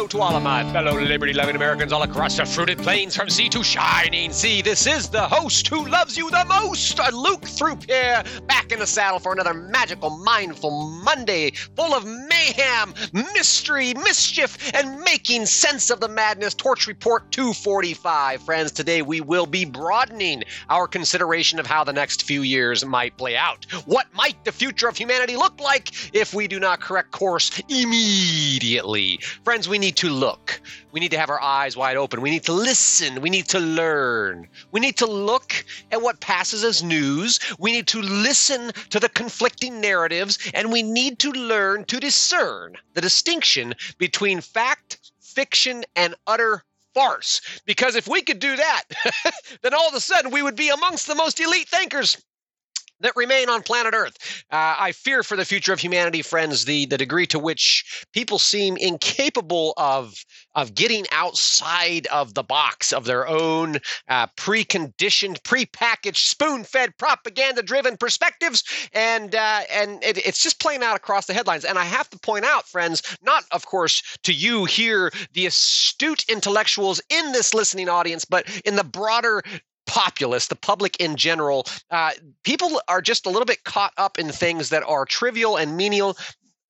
Hello to all of my fellow liberty loving Americans all across the fruited plains from sea to shining sea. This is the host who loves you the most, Luke Throop here, back in the saddle for another magical, mindful Monday full of mayhem, mystery, mischief, and making sense of the madness. Torch Report 245. Friends, today we will be broadening our consideration of how the next few years might play out. What might the future of humanity look like if we do not correct course immediately? Friends, we need to look. We need to have our eyes wide open. We need to listen. We need to learn. We need to look at what passes as news. We need to listen to the conflicting narratives, and we need to learn to discern the distinction between fact, fiction, and utter farce. Because if we could do that, then all of a sudden we would be amongst the most elite thinkers that remain on planet Earth. Uh, I fear for the future of humanity, friends, the, the degree to which people seem incapable of, of getting outside of the box of their own uh, preconditioned, prepackaged, spoon fed, propaganda driven perspectives. And, uh, and it, it's just playing out across the headlines. And I have to point out, friends, not, of course, to you here, the astute intellectuals in this listening audience, but in the broader populace, the public in general, uh, people are just a little bit caught up in things that are trivial and menial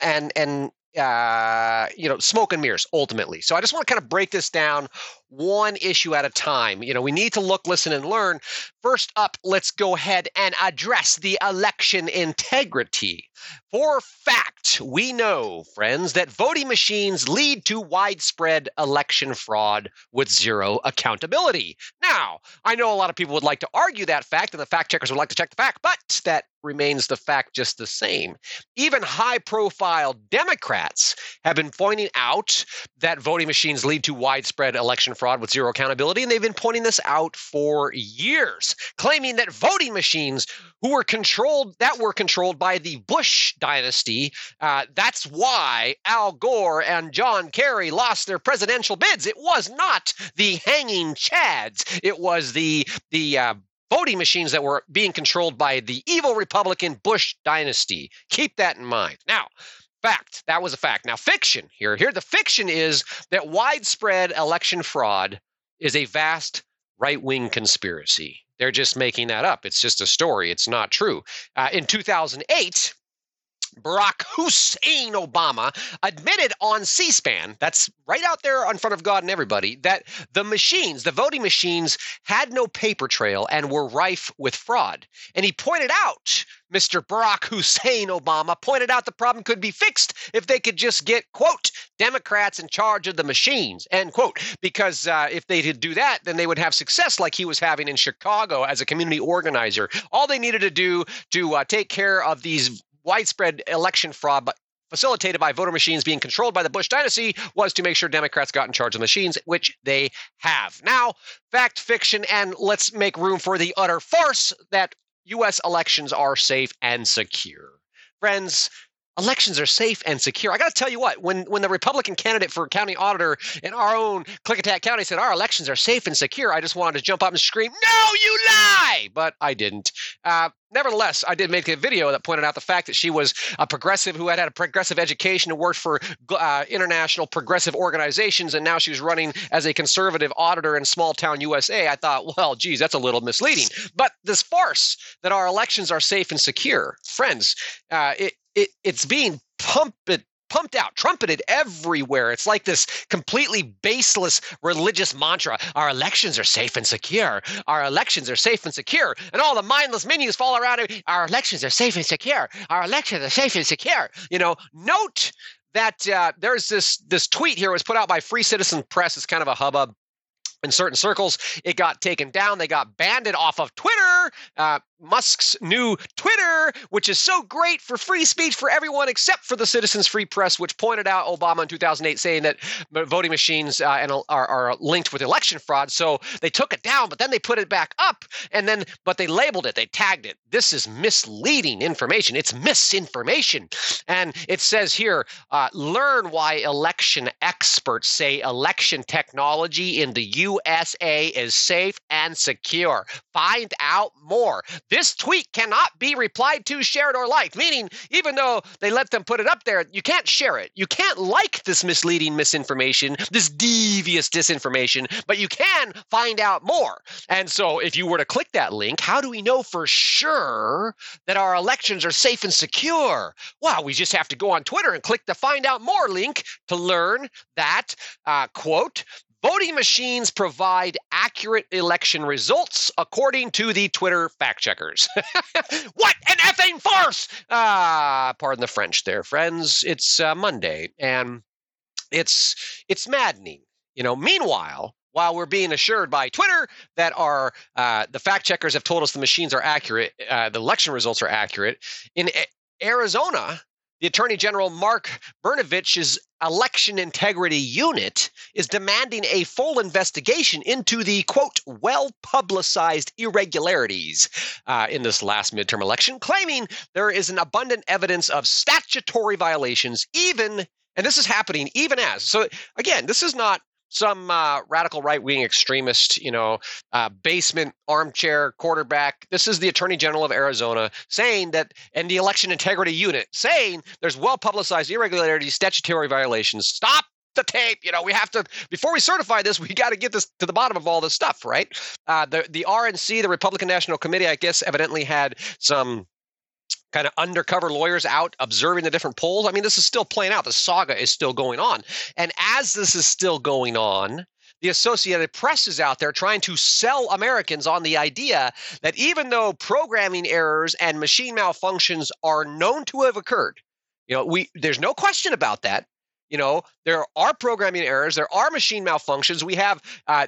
and and uh, you know, smoke and mirrors ultimately. So I just want to kind of break this down one issue at a time. You know, we need to look, listen, and learn. First up, let's go ahead and address the election integrity. For fact, we know, friends, that voting machines lead to widespread election fraud with zero accountability. Now, I know a lot of people would like to argue that fact, and the fact checkers would like to check the fact, but that remains the fact just the same. Even high profile Democrats have been pointing out that voting machines lead to widespread election fraud with zero accountability. And they've been pointing this out for years, claiming that voting machines who were controlled, that were controlled by the Bush dynasty, uh, that's why Al Gore and John Kerry lost their presidential bids. It was not the hanging chads. It was the the uh, voting machines that were being controlled by the evil Republican Bush dynasty. Keep that in mind. Now, fact, that was a fact. Now, fiction here. Here, the fiction is that widespread election fraud is a vast right wing conspiracy. They're just making that up. It's just a story. It's not true. Uh, in 2008, Barack Hussein Obama admitted on C SPAN, that's right out there in front of God and everybody, that the machines, the voting machines, had no paper trail and were rife with fraud. And he pointed out, Mr. Barack Hussein Obama pointed out the problem could be fixed if they could just get, quote, Democrats in charge of the machines, end quote. Because uh, if they did do that, then they would have success like he was having in Chicago as a community organizer. All they needed to do to uh, take care of these widespread election fraud facilitated by voter machines being controlled by the Bush dynasty was to make sure Democrats got in charge of machines, which they have. Now, fact, fiction, and let's make room for the utter farce that U.S. elections are safe and secure. Friends, elections are safe and secure. I got to tell you what, when when the Republican candidate for county auditor in our own Klickitat County said our elections are safe and secure, I just wanted to jump up and scream, "No, you lie!" But I didn't. Uh, nevertheless, I did make a video that pointed out the fact that she was a progressive who had had a progressive education and worked for uh, international progressive organizations, and now she was running as a conservative auditor in small town USA. I thought, well, geez, that's a little misleading. But this farce that our elections are safe and secure, friends, uh, it, it, it's being pumped pumped out, trumpeted everywhere. It's like this completely baseless religious mantra. Our elections are safe and secure. Our elections are safe and secure. And all the mindless menus fall around. Our elections are safe and secure. Our elections are safe and secure. You know, note that uh, there's this this tweet here was put out by Free Citizen Press. It's kind of a hubbub in certain circles. It got taken down. They got banned off of Twitter. Uh, Musk's new Twitter, which is so great for free speech for everyone except for the Citizens Free Press, which pointed out Obama in 2008 saying that voting machines uh, and are, are linked with election fraud. So they took it down, but then they put it back up, and then but they labeled it, they tagged it. This is misleading information. It's misinformation, and it says here, uh, learn why election experts say election technology in the USA is safe and secure. Find out more. This tweet cannot be replied to, shared, or liked. Meaning, even though they let them put it up there, you can't share it. You can't like this misleading misinformation, this devious disinformation, but you can find out more. And so, if you were to click that link, how do we know for sure that our elections are safe and secure? Well, we just have to go on Twitter and click the find out more link to learn that, uh, quote, Voting machines provide accurate election results, according to the Twitter fact checkers. what an effing farce! Ah, pardon the French, there, friends. It's uh, Monday, and it's it's maddening. You know. Meanwhile, while we're being assured by Twitter that our uh, the fact checkers have told us the machines are accurate, uh, the election results are accurate in Arizona the Attorney General Mark Brnovich's election integrity unit is demanding a full investigation into the quote well publicized irregularities uh, in this last midterm election, claiming there is an abundant evidence of statutory violations, even and this is happening even as so again this is not some uh, radical right wing extremist, you know, uh, basement armchair quarterback. This is the Attorney General of Arizona saying that, and the election integrity unit saying there's well publicized irregularities, statutory violations. Stop the tape. You know, we have to before we certify this, we got to get this to the bottom of all this stuff, right? Uh, the the RNC, the Republican National Committee, I guess, evidently had some kind of undercover lawyers out observing the different polls. I mean, this is still playing out. The saga is still going on. And as this is still going on, the Associated Press is out there trying to sell Americans on the idea that even though programming errors and machine malfunctions are known to have occurred, you know, we there's no question about that. You know, there are programming errors, there are machine malfunctions. We have uh,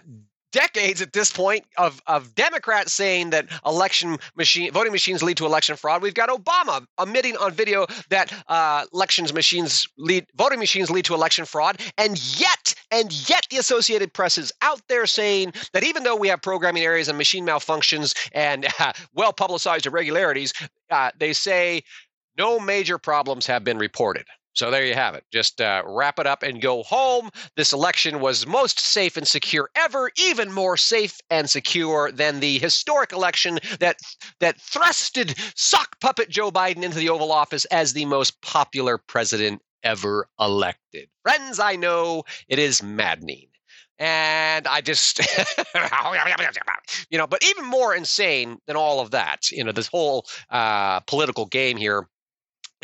decades at this point of, of Democrats saying that election machine voting machines lead to election fraud. We've got Obama admitting on video that uh, elections machines lead voting machines lead to election fraud, and yet and yet the Associated Press is out there saying that even though we have programming areas and machine malfunctions and uh, well publicized irregularities, uh, they say no major problems have been reported. So there you have it. Just uh, wrap it up and go home. This election was most safe and secure ever, even more safe and secure than the historic election that that thrusted sock puppet Joe Biden into the Oval Office as the most popular president ever elected. Friends, I know it is maddening. And I just, you know, but even more insane than all of that, you know, this whole uh, political game here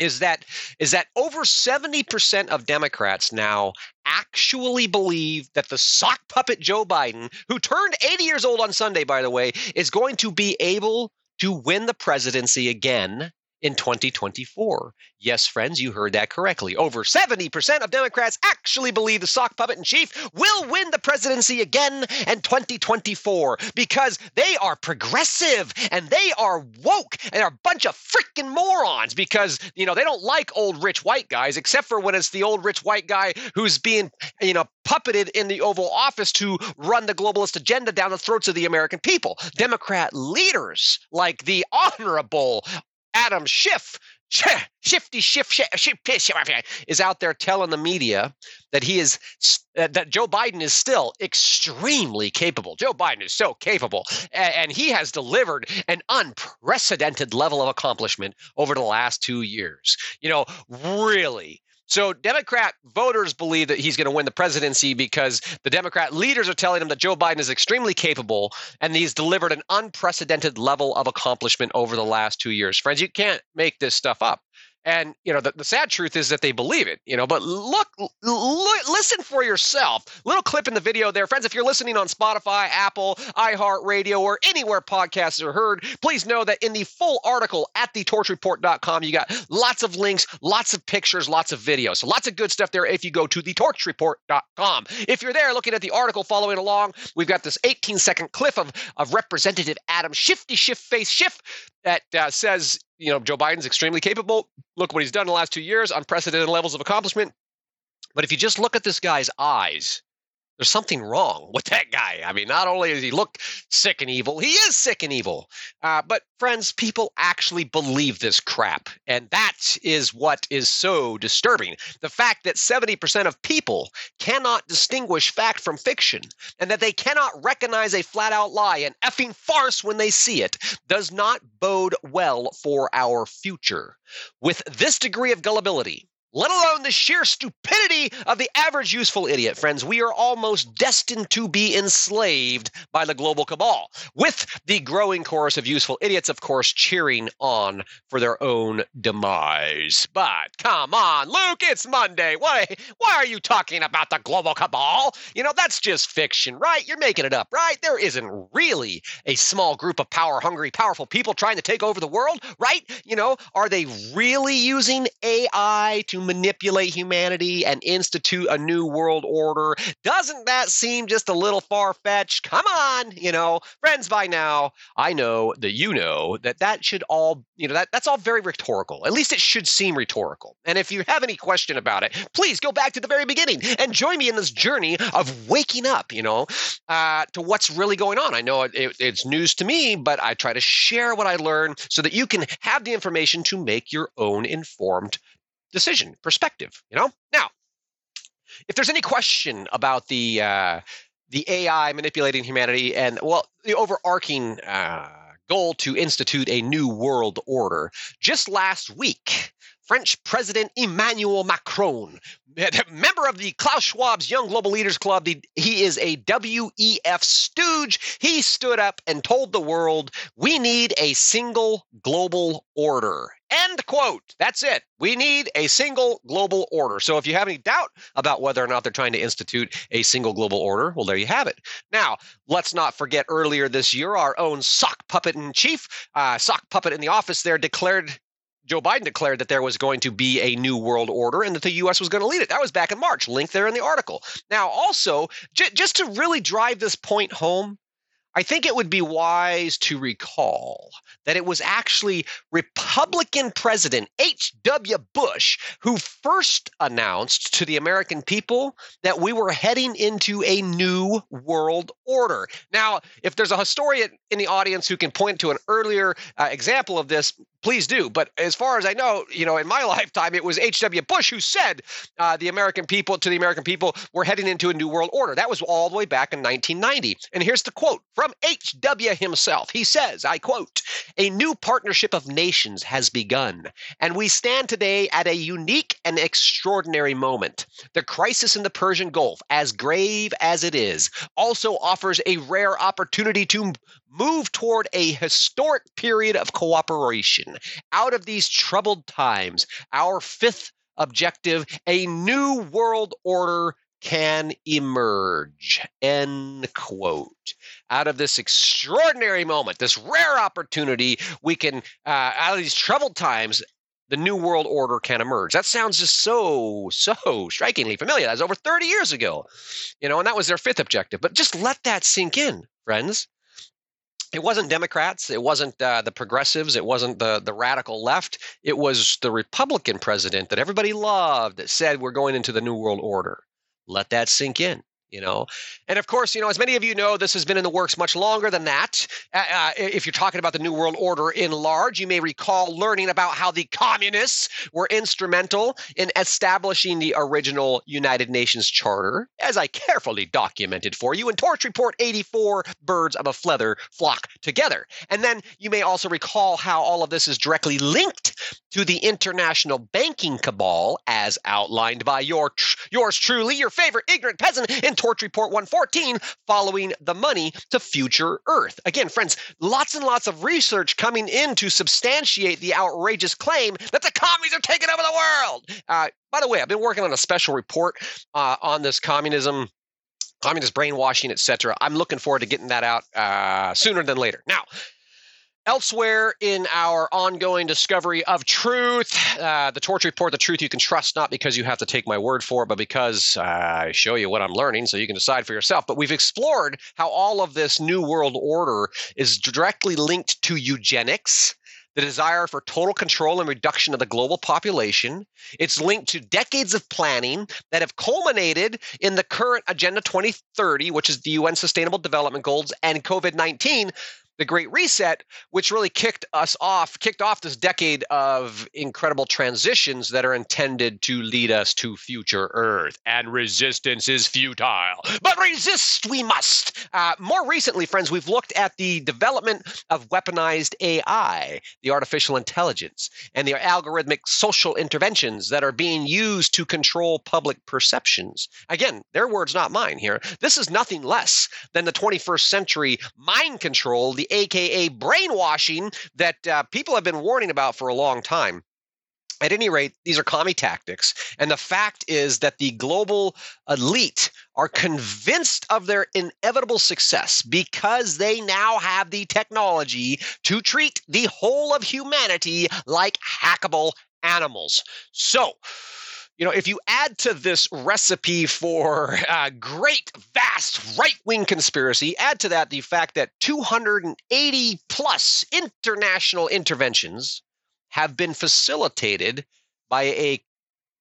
is that is that over 70% of Democrats now actually believe that the sock puppet Joe Biden, who turned 80 years old on Sunday by the way, is going to be able to win the presidency again in 2024. Yes, friends, you heard that correctly. Over 70% of Democrats actually believe the sock puppet in chief will win the presidency again in 2024 because they are progressive and they are woke and are a bunch of freaking morons because, you know, they don't like old rich white guys except for when it's the old rich white guy who's being, you know, puppeted in the Oval Office to run the globalist agenda down the throats of the American people. Democrat leaders like the Honorable Adam Schiff, Shifty Schiff, Schiff, is out there telling the media that he is that Joe Biden is still extremely capable. Joe Biden is so capable, and he has delivered an unprecedented level of accomplishment over the last two years. You know, really so Democrat voters believe that he's going to win the presidency because the Democrat leaders are telling him that Joe Biden is extremely capable and he's delivered an unprecedented level of accomplishment over the last two years. Friends, you can't make this stuff up. And you know the, the sad truth is that they believe it. You know, but look, listen for yourself. Little clip in the video there, friends. If you're listening on Spotify, Apple, iHeartRadio, or anywhere podcasts are heard, please know that in the full article at thetorchreport.com, you got lots of links, lots of pictures, lots of videos. So lots of good stuff there. If you go to thetorchreport.com, if you're there looking at the article, following along, we've got this 18 second clip of of Representative Adam Shifty Shift Face Schiff that uh, says you know, Joe Biden's extremely capable. Look what he's done in the last two years, unprecedented levels of accomplishment. But if you just look at this guy's eyes, there's something wrong with that guy. I mean, not only does he look sick and evil, he is sick and evil. Uh, but, friends, people actually believe this crap. And that is what is so disturbing. The fact that 70% of people cannot distinguish fact from fiction and that they cannot recognize a flat out lie, an effing farce when they see it, does not bode well for our future. With this degree of gullibility, let alone the sheer stupidity of the average useful idiot, friends. We are almost destined to be enslaved by the global cabal, with the growing chorus of useful idiots, of course, cheering on for their own demise. But come on, Luke, it's Monday. Why, why are you talking about the global cabal? You know, that's just fiction, right? You're making it up, right? There isn't really a small group of power hungry, powerful people trying to take over the world, right? You know, are they really using AI to manipulate humanity and institute a new world order. Doesn't that seem just a little far fetched? Come on, you know, friends, by now, I know that you know that that should all, you know, that, that's all very rhetorical. At least it should seem rhetorical. And if you have any question about it, please go back to the very beginning and join me in this journey of waking up, you know, uh, to what's really going on. I know it, it, it's news to me, but I try to share what I learn so that you can have the information to make your own informed decision perspective you know now if there's any question about the uh, the ai manipulating humanity and well the overarching uh, goal to institute a new world order just last week French President Emmanuel Macron, member of the Klaus Schwab's Young Global Leaders Club. He is a WEF stooge. He stood up and told the world, we need a single global order. End quote. That's it. We need a single global order. So if you have any doubt about whether or not they're trying to institute a single global order, well, there you have it. Now, let's not forget earlier this year, our own sock puppet in chief, uh, sock puppet in the office there declared Joe Biden declared that there was going to be a new world order and that the U.S. was going to lead it. That was back in March. Link there in the article. Now, also, j- just to really drive this point home, I think it would be wise to recall that it was actually Republican President H.W. Bush who first announced to the American people that we were heading into a new world order. Now, if there's a historian in the audience who can point to an earlier uh, example of this, please do. But as far as I know, you know, in my lifetime, it was H.W. Bush who said uh, the American people to the American people, we're heading into a new world order. That was all the way back in 1990. And here's the quote from H.W. himself. He says, I quote, a new partnership of nations has begun, and we stand today at a unique and extraordinary moment. The crisis in the Persian Gulf, as grave as it is, also offers a rare opportunity to move toward a historic period of cooperation. Out of these troubled times, our fifth objective, a new world order can emerge. End quote. Out of this extraordinary moment, this rare opportunity, we can, uh, out of these troubled times, the new world order can emerge. That sounds just so, so strikingly familiar. That was over 30 years ago, you know, and that was their fifth objective. But just let that sink in, friends it wasn't Democrats, it wasn't uh, the progressives, it wasn't the the radical left. It was the Republican president that everybody loved that said we're going into the new world order. Let that sink in you know? And of course you know as many of you know this has been in the works much longer than that. Uh, if you're talking about the new world order in large you may recall learning about how the communists were instrumental in establishing the original united nations charter as i carefully documented for you in torch report 84 birds of a feather flock together. And then you may also recall how all of this is directly linked to the international banking cabal as outlined by your yours truly your favorite ignorant peasant in Torch Report 114 following the money to future Earth. Again, friends, lots and lots of research coming in to substantiate the outrageous claim that the commies are taking over the world. Uh, by the way, I've been working on a special report uh, on this communism communist brainwashing, etc. I'm looking forward to getting that out uh, sooner than later. Now, Elsewhere in our ongoing discovery of truth, uh, the Torch Report, the truth you can trust, not because you have to take my word for it, but because uh, I show you what I'm learning so you can decide for yourself. But we've explored how all of this New World Order is directly linked to eugenics, the desire for total control and reduction of the global population. It's linked to decades of planning that have culminated in the current Agenda 2030, which is the UN Sustainable Development Goals, and COVID 19 the Great Reset, which really kicked us off, kicked off this decade of incredible transitions that are intended to lead us to future Earth. And resistance is futile, but resist we must. Uh, more recently, friends, we've looked at the development of weaponized AI, the artificial intelligence, and the algorithmic social interventions that are being used to control public perceptions. Again, their words, not mine here. This is nothing less than the 21st century mind control, the AKA brainwashing that uh, people have been warning about for a long time. At any rate, these are commie tactics. And the fact is that the global elite are convinced of their inevitable success because they now have the technology to treat the whole of humanity like hackable animals. So, you know, if you add to this recipe for uh, great, vast right wing conspiracy, add to that the fact that 280 plus international interventions have been facilitated by a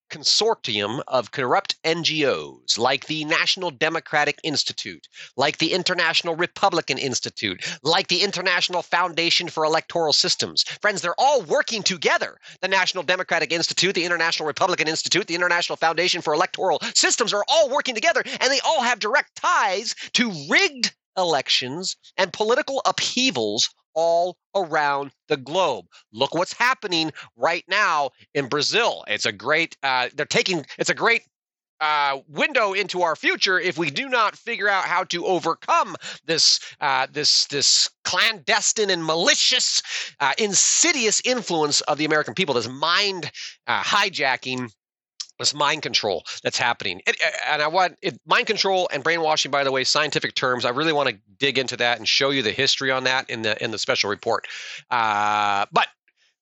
consortium of corrupt NGOs like the National Democratic Institute, like the International Republican Institute, like the International Foundation for Electoral Systems. Friends, they're all working together. The National Democratic Institute, the International Republican Institute, the International Foundation for Electoral Systems are all working together, and they all have direct ties to rigged elections and political upheavals all around the globe. Look what's happening right now in Brazil. It's a great, uh, they're taking, it's a great uh, window into our future if we do not figure out how to overcome this uh, this this clandestine and malicious, uh, insidious influence of the American people. This mind uh, hijacking this mind control that's happening. And I want it, mind control and brainwashing, by the way, scientific terms. I really want to dig into that and show you the history on that in the in the special report. Uh, but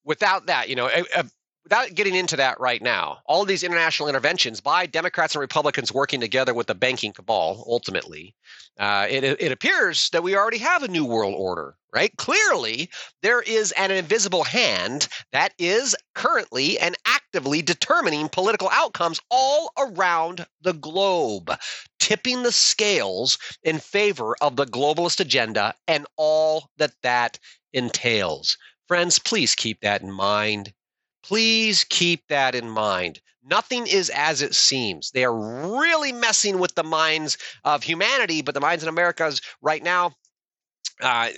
without that, you know, without getting into that right now, all these international interventions by Democrats and Republicans working together with the banking cabal, ultimately, uh, it, it appears that we already have a new world order, right? Clearly, there is an invisible hand that is currently and actively determining political outcomes all around the globe, tipping the scales in favor of the globalist agenda and all that that entails. Friends, please keep that in mind. Please keep that in mind. Nothing is as it seems. They are really messing with the minds of humanity, but the minds in America's right now, uh,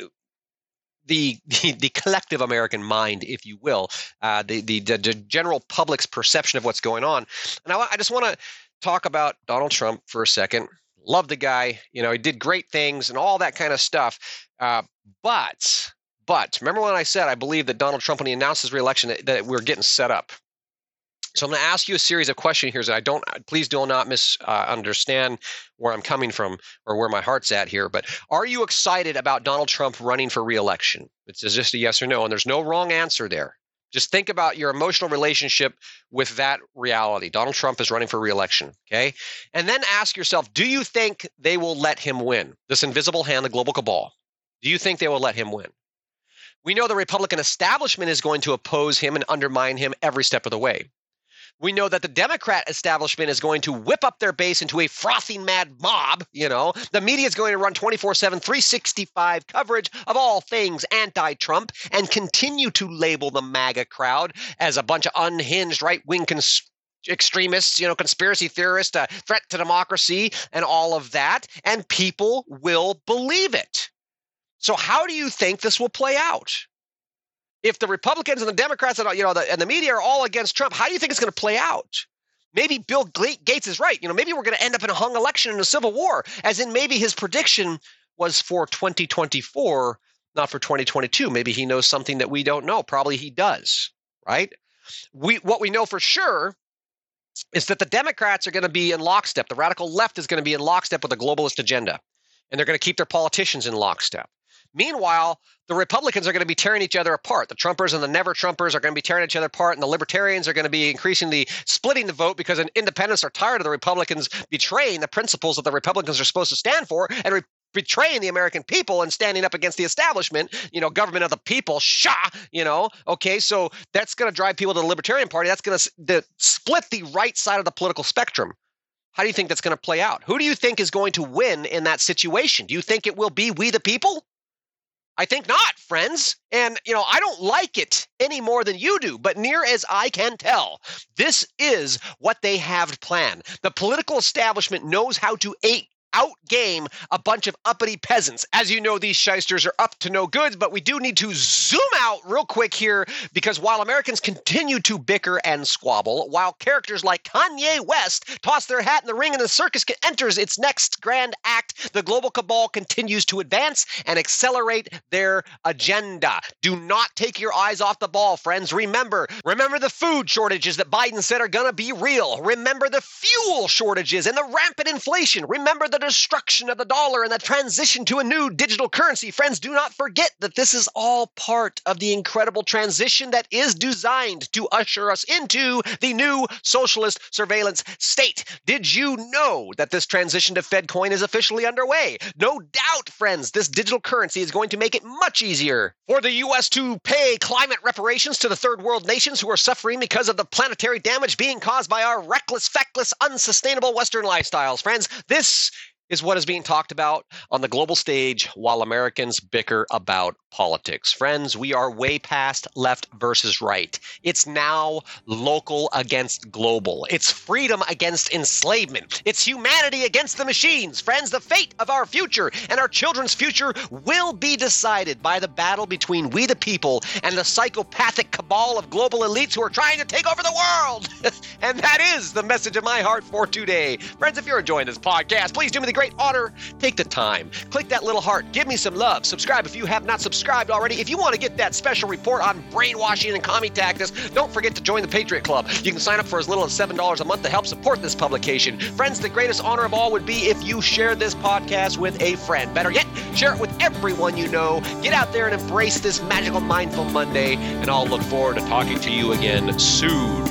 the, the, the collective American mind, if you will, uh, the, the, the general public's perception of what's going on. And I, I just want to talk about Donald Trump for a second. Love the guy. You know, he did great things and all that kind of stuff. Uh, but but remember when I said I believe that Donald Trump, when he announced his reelection, that, that we're getting set up. So I'm going to ask you a series of questions here that I don't. Please do not misunderstand uh, where I'm coming from or where my heart's at here. But are you excited about Donald Trump running for reelection? It's just a yes or no, and there's no wrong answer there. Just think about your emotional relationship with that reality. Donald Trump is running for reelection, okay? And then ask yourself, do you think they will let him win? This invisible hand, the global cabal. Do you think they will let him win? We know the Republican establishment is going to oppose him and undermine him every step of the way. We know that the Democrat establishment is going to whip up their base into a frothing mad mob. You know, the media is going to run 24 7, 365 coverage of all things anti Trump and continue to label the MAGA crowd as a bunch of unhinged right wing extremists, you know, conspiracy theorists, a threat to democracy, and all of that. And people will believe it. So how do you think this will play out? If the Republicans and the Democrats and you know the, and the media are all against Trump, how do you think it's going to play out? Maybe Bill Gates is right. You know, maybe we're going to end up in a hung election in a civil war, as in maybe his prediction was for 2024, not for 2022. Maybe he knows something that we don't know. Probably he does, right? We what we know for sure is that the Democrats are going to be in lockstep. The radical left is going to be in lockstep with a globalist agenda, and they're going to keep their politicians in lockstep. Meanwhile, the Republicans are going to be tearing each other apart. The Trumpers and the never Trumpers are going to be tearing each other apart, and the Libertarians are going to be increasingly splitting the vote because independents are tired of the Republicans betraying the principles that the Republicans are supposed to stand for, and re- betraying the American people and standing up against the establishment, you know, government of the people, Shah, you know. Okay, so that's going to drive people to the Libertarian Party. That's going to split the right side of the political spectrum. How do you think that's going to play out? Who do you think is going to win in that situation? Do you think it will be we the people? I think not, friends. And, you know, I don't like it any more than you do, but near as I can tell, this is what they have planned. The political establishment knows how to outgame a bunch of uppity peasants. As you know, these shysters are up to no good, but we do need to zoom out real quick here because while Americans continue to bicker and squabble, while characters like Kanye West toss their hat in the ring and the circus enters its next grand act, the global cabal continues to advance and accelerate their agenda. Do not take your eyes off the ball, friends. Remember, remember the food shortages that Biden said are going to be real. Remember the fuel shortages and the rampant inflation. Remember the the destruction of the dollar and the transition to a new digital currency. Friends, do not forget that this is all part of the incredible transition that is designed to usher us into the new socialist surveillance state. Did you know that this transition to FedCoin is officially underway? No doubt, friends, this digital currency is going to make it much easier for the U.S. to pay climate reparations to the third world nations who are suffering because of the planetary damage being caused by our reckless, feckless, unsustainable Western lifestyles. Friends, this is what is being talked about on the global stage while Americans bicker about politics. Friends, we are way past left versus right. It's now local against global. It's freedom against enslavement. It's humanity against the machines. Friends, the fate of our future and our children's future will be decided by the battle between we the people and the psychopathic cabal of global elites who are trying to take over the world. and that is the message of my heart for today. Friends, if you're enjoying this podcast, please do me the great honor. Take the time. Click that little heart. Give me some love. Subscribe if you have not subscribed already. If you want to get that special report on brainwashing and commie tactics, don't forget to join the Patriot Club. You can sign up for as little as $7 a month to help support this publication. Friends, the greatest honor of all would be if you share this podcast with a friend. Better yet, share it with everyone you know. Get out there and embrace this magical Mindful Monday, and I'll look forward to talking to you again soon.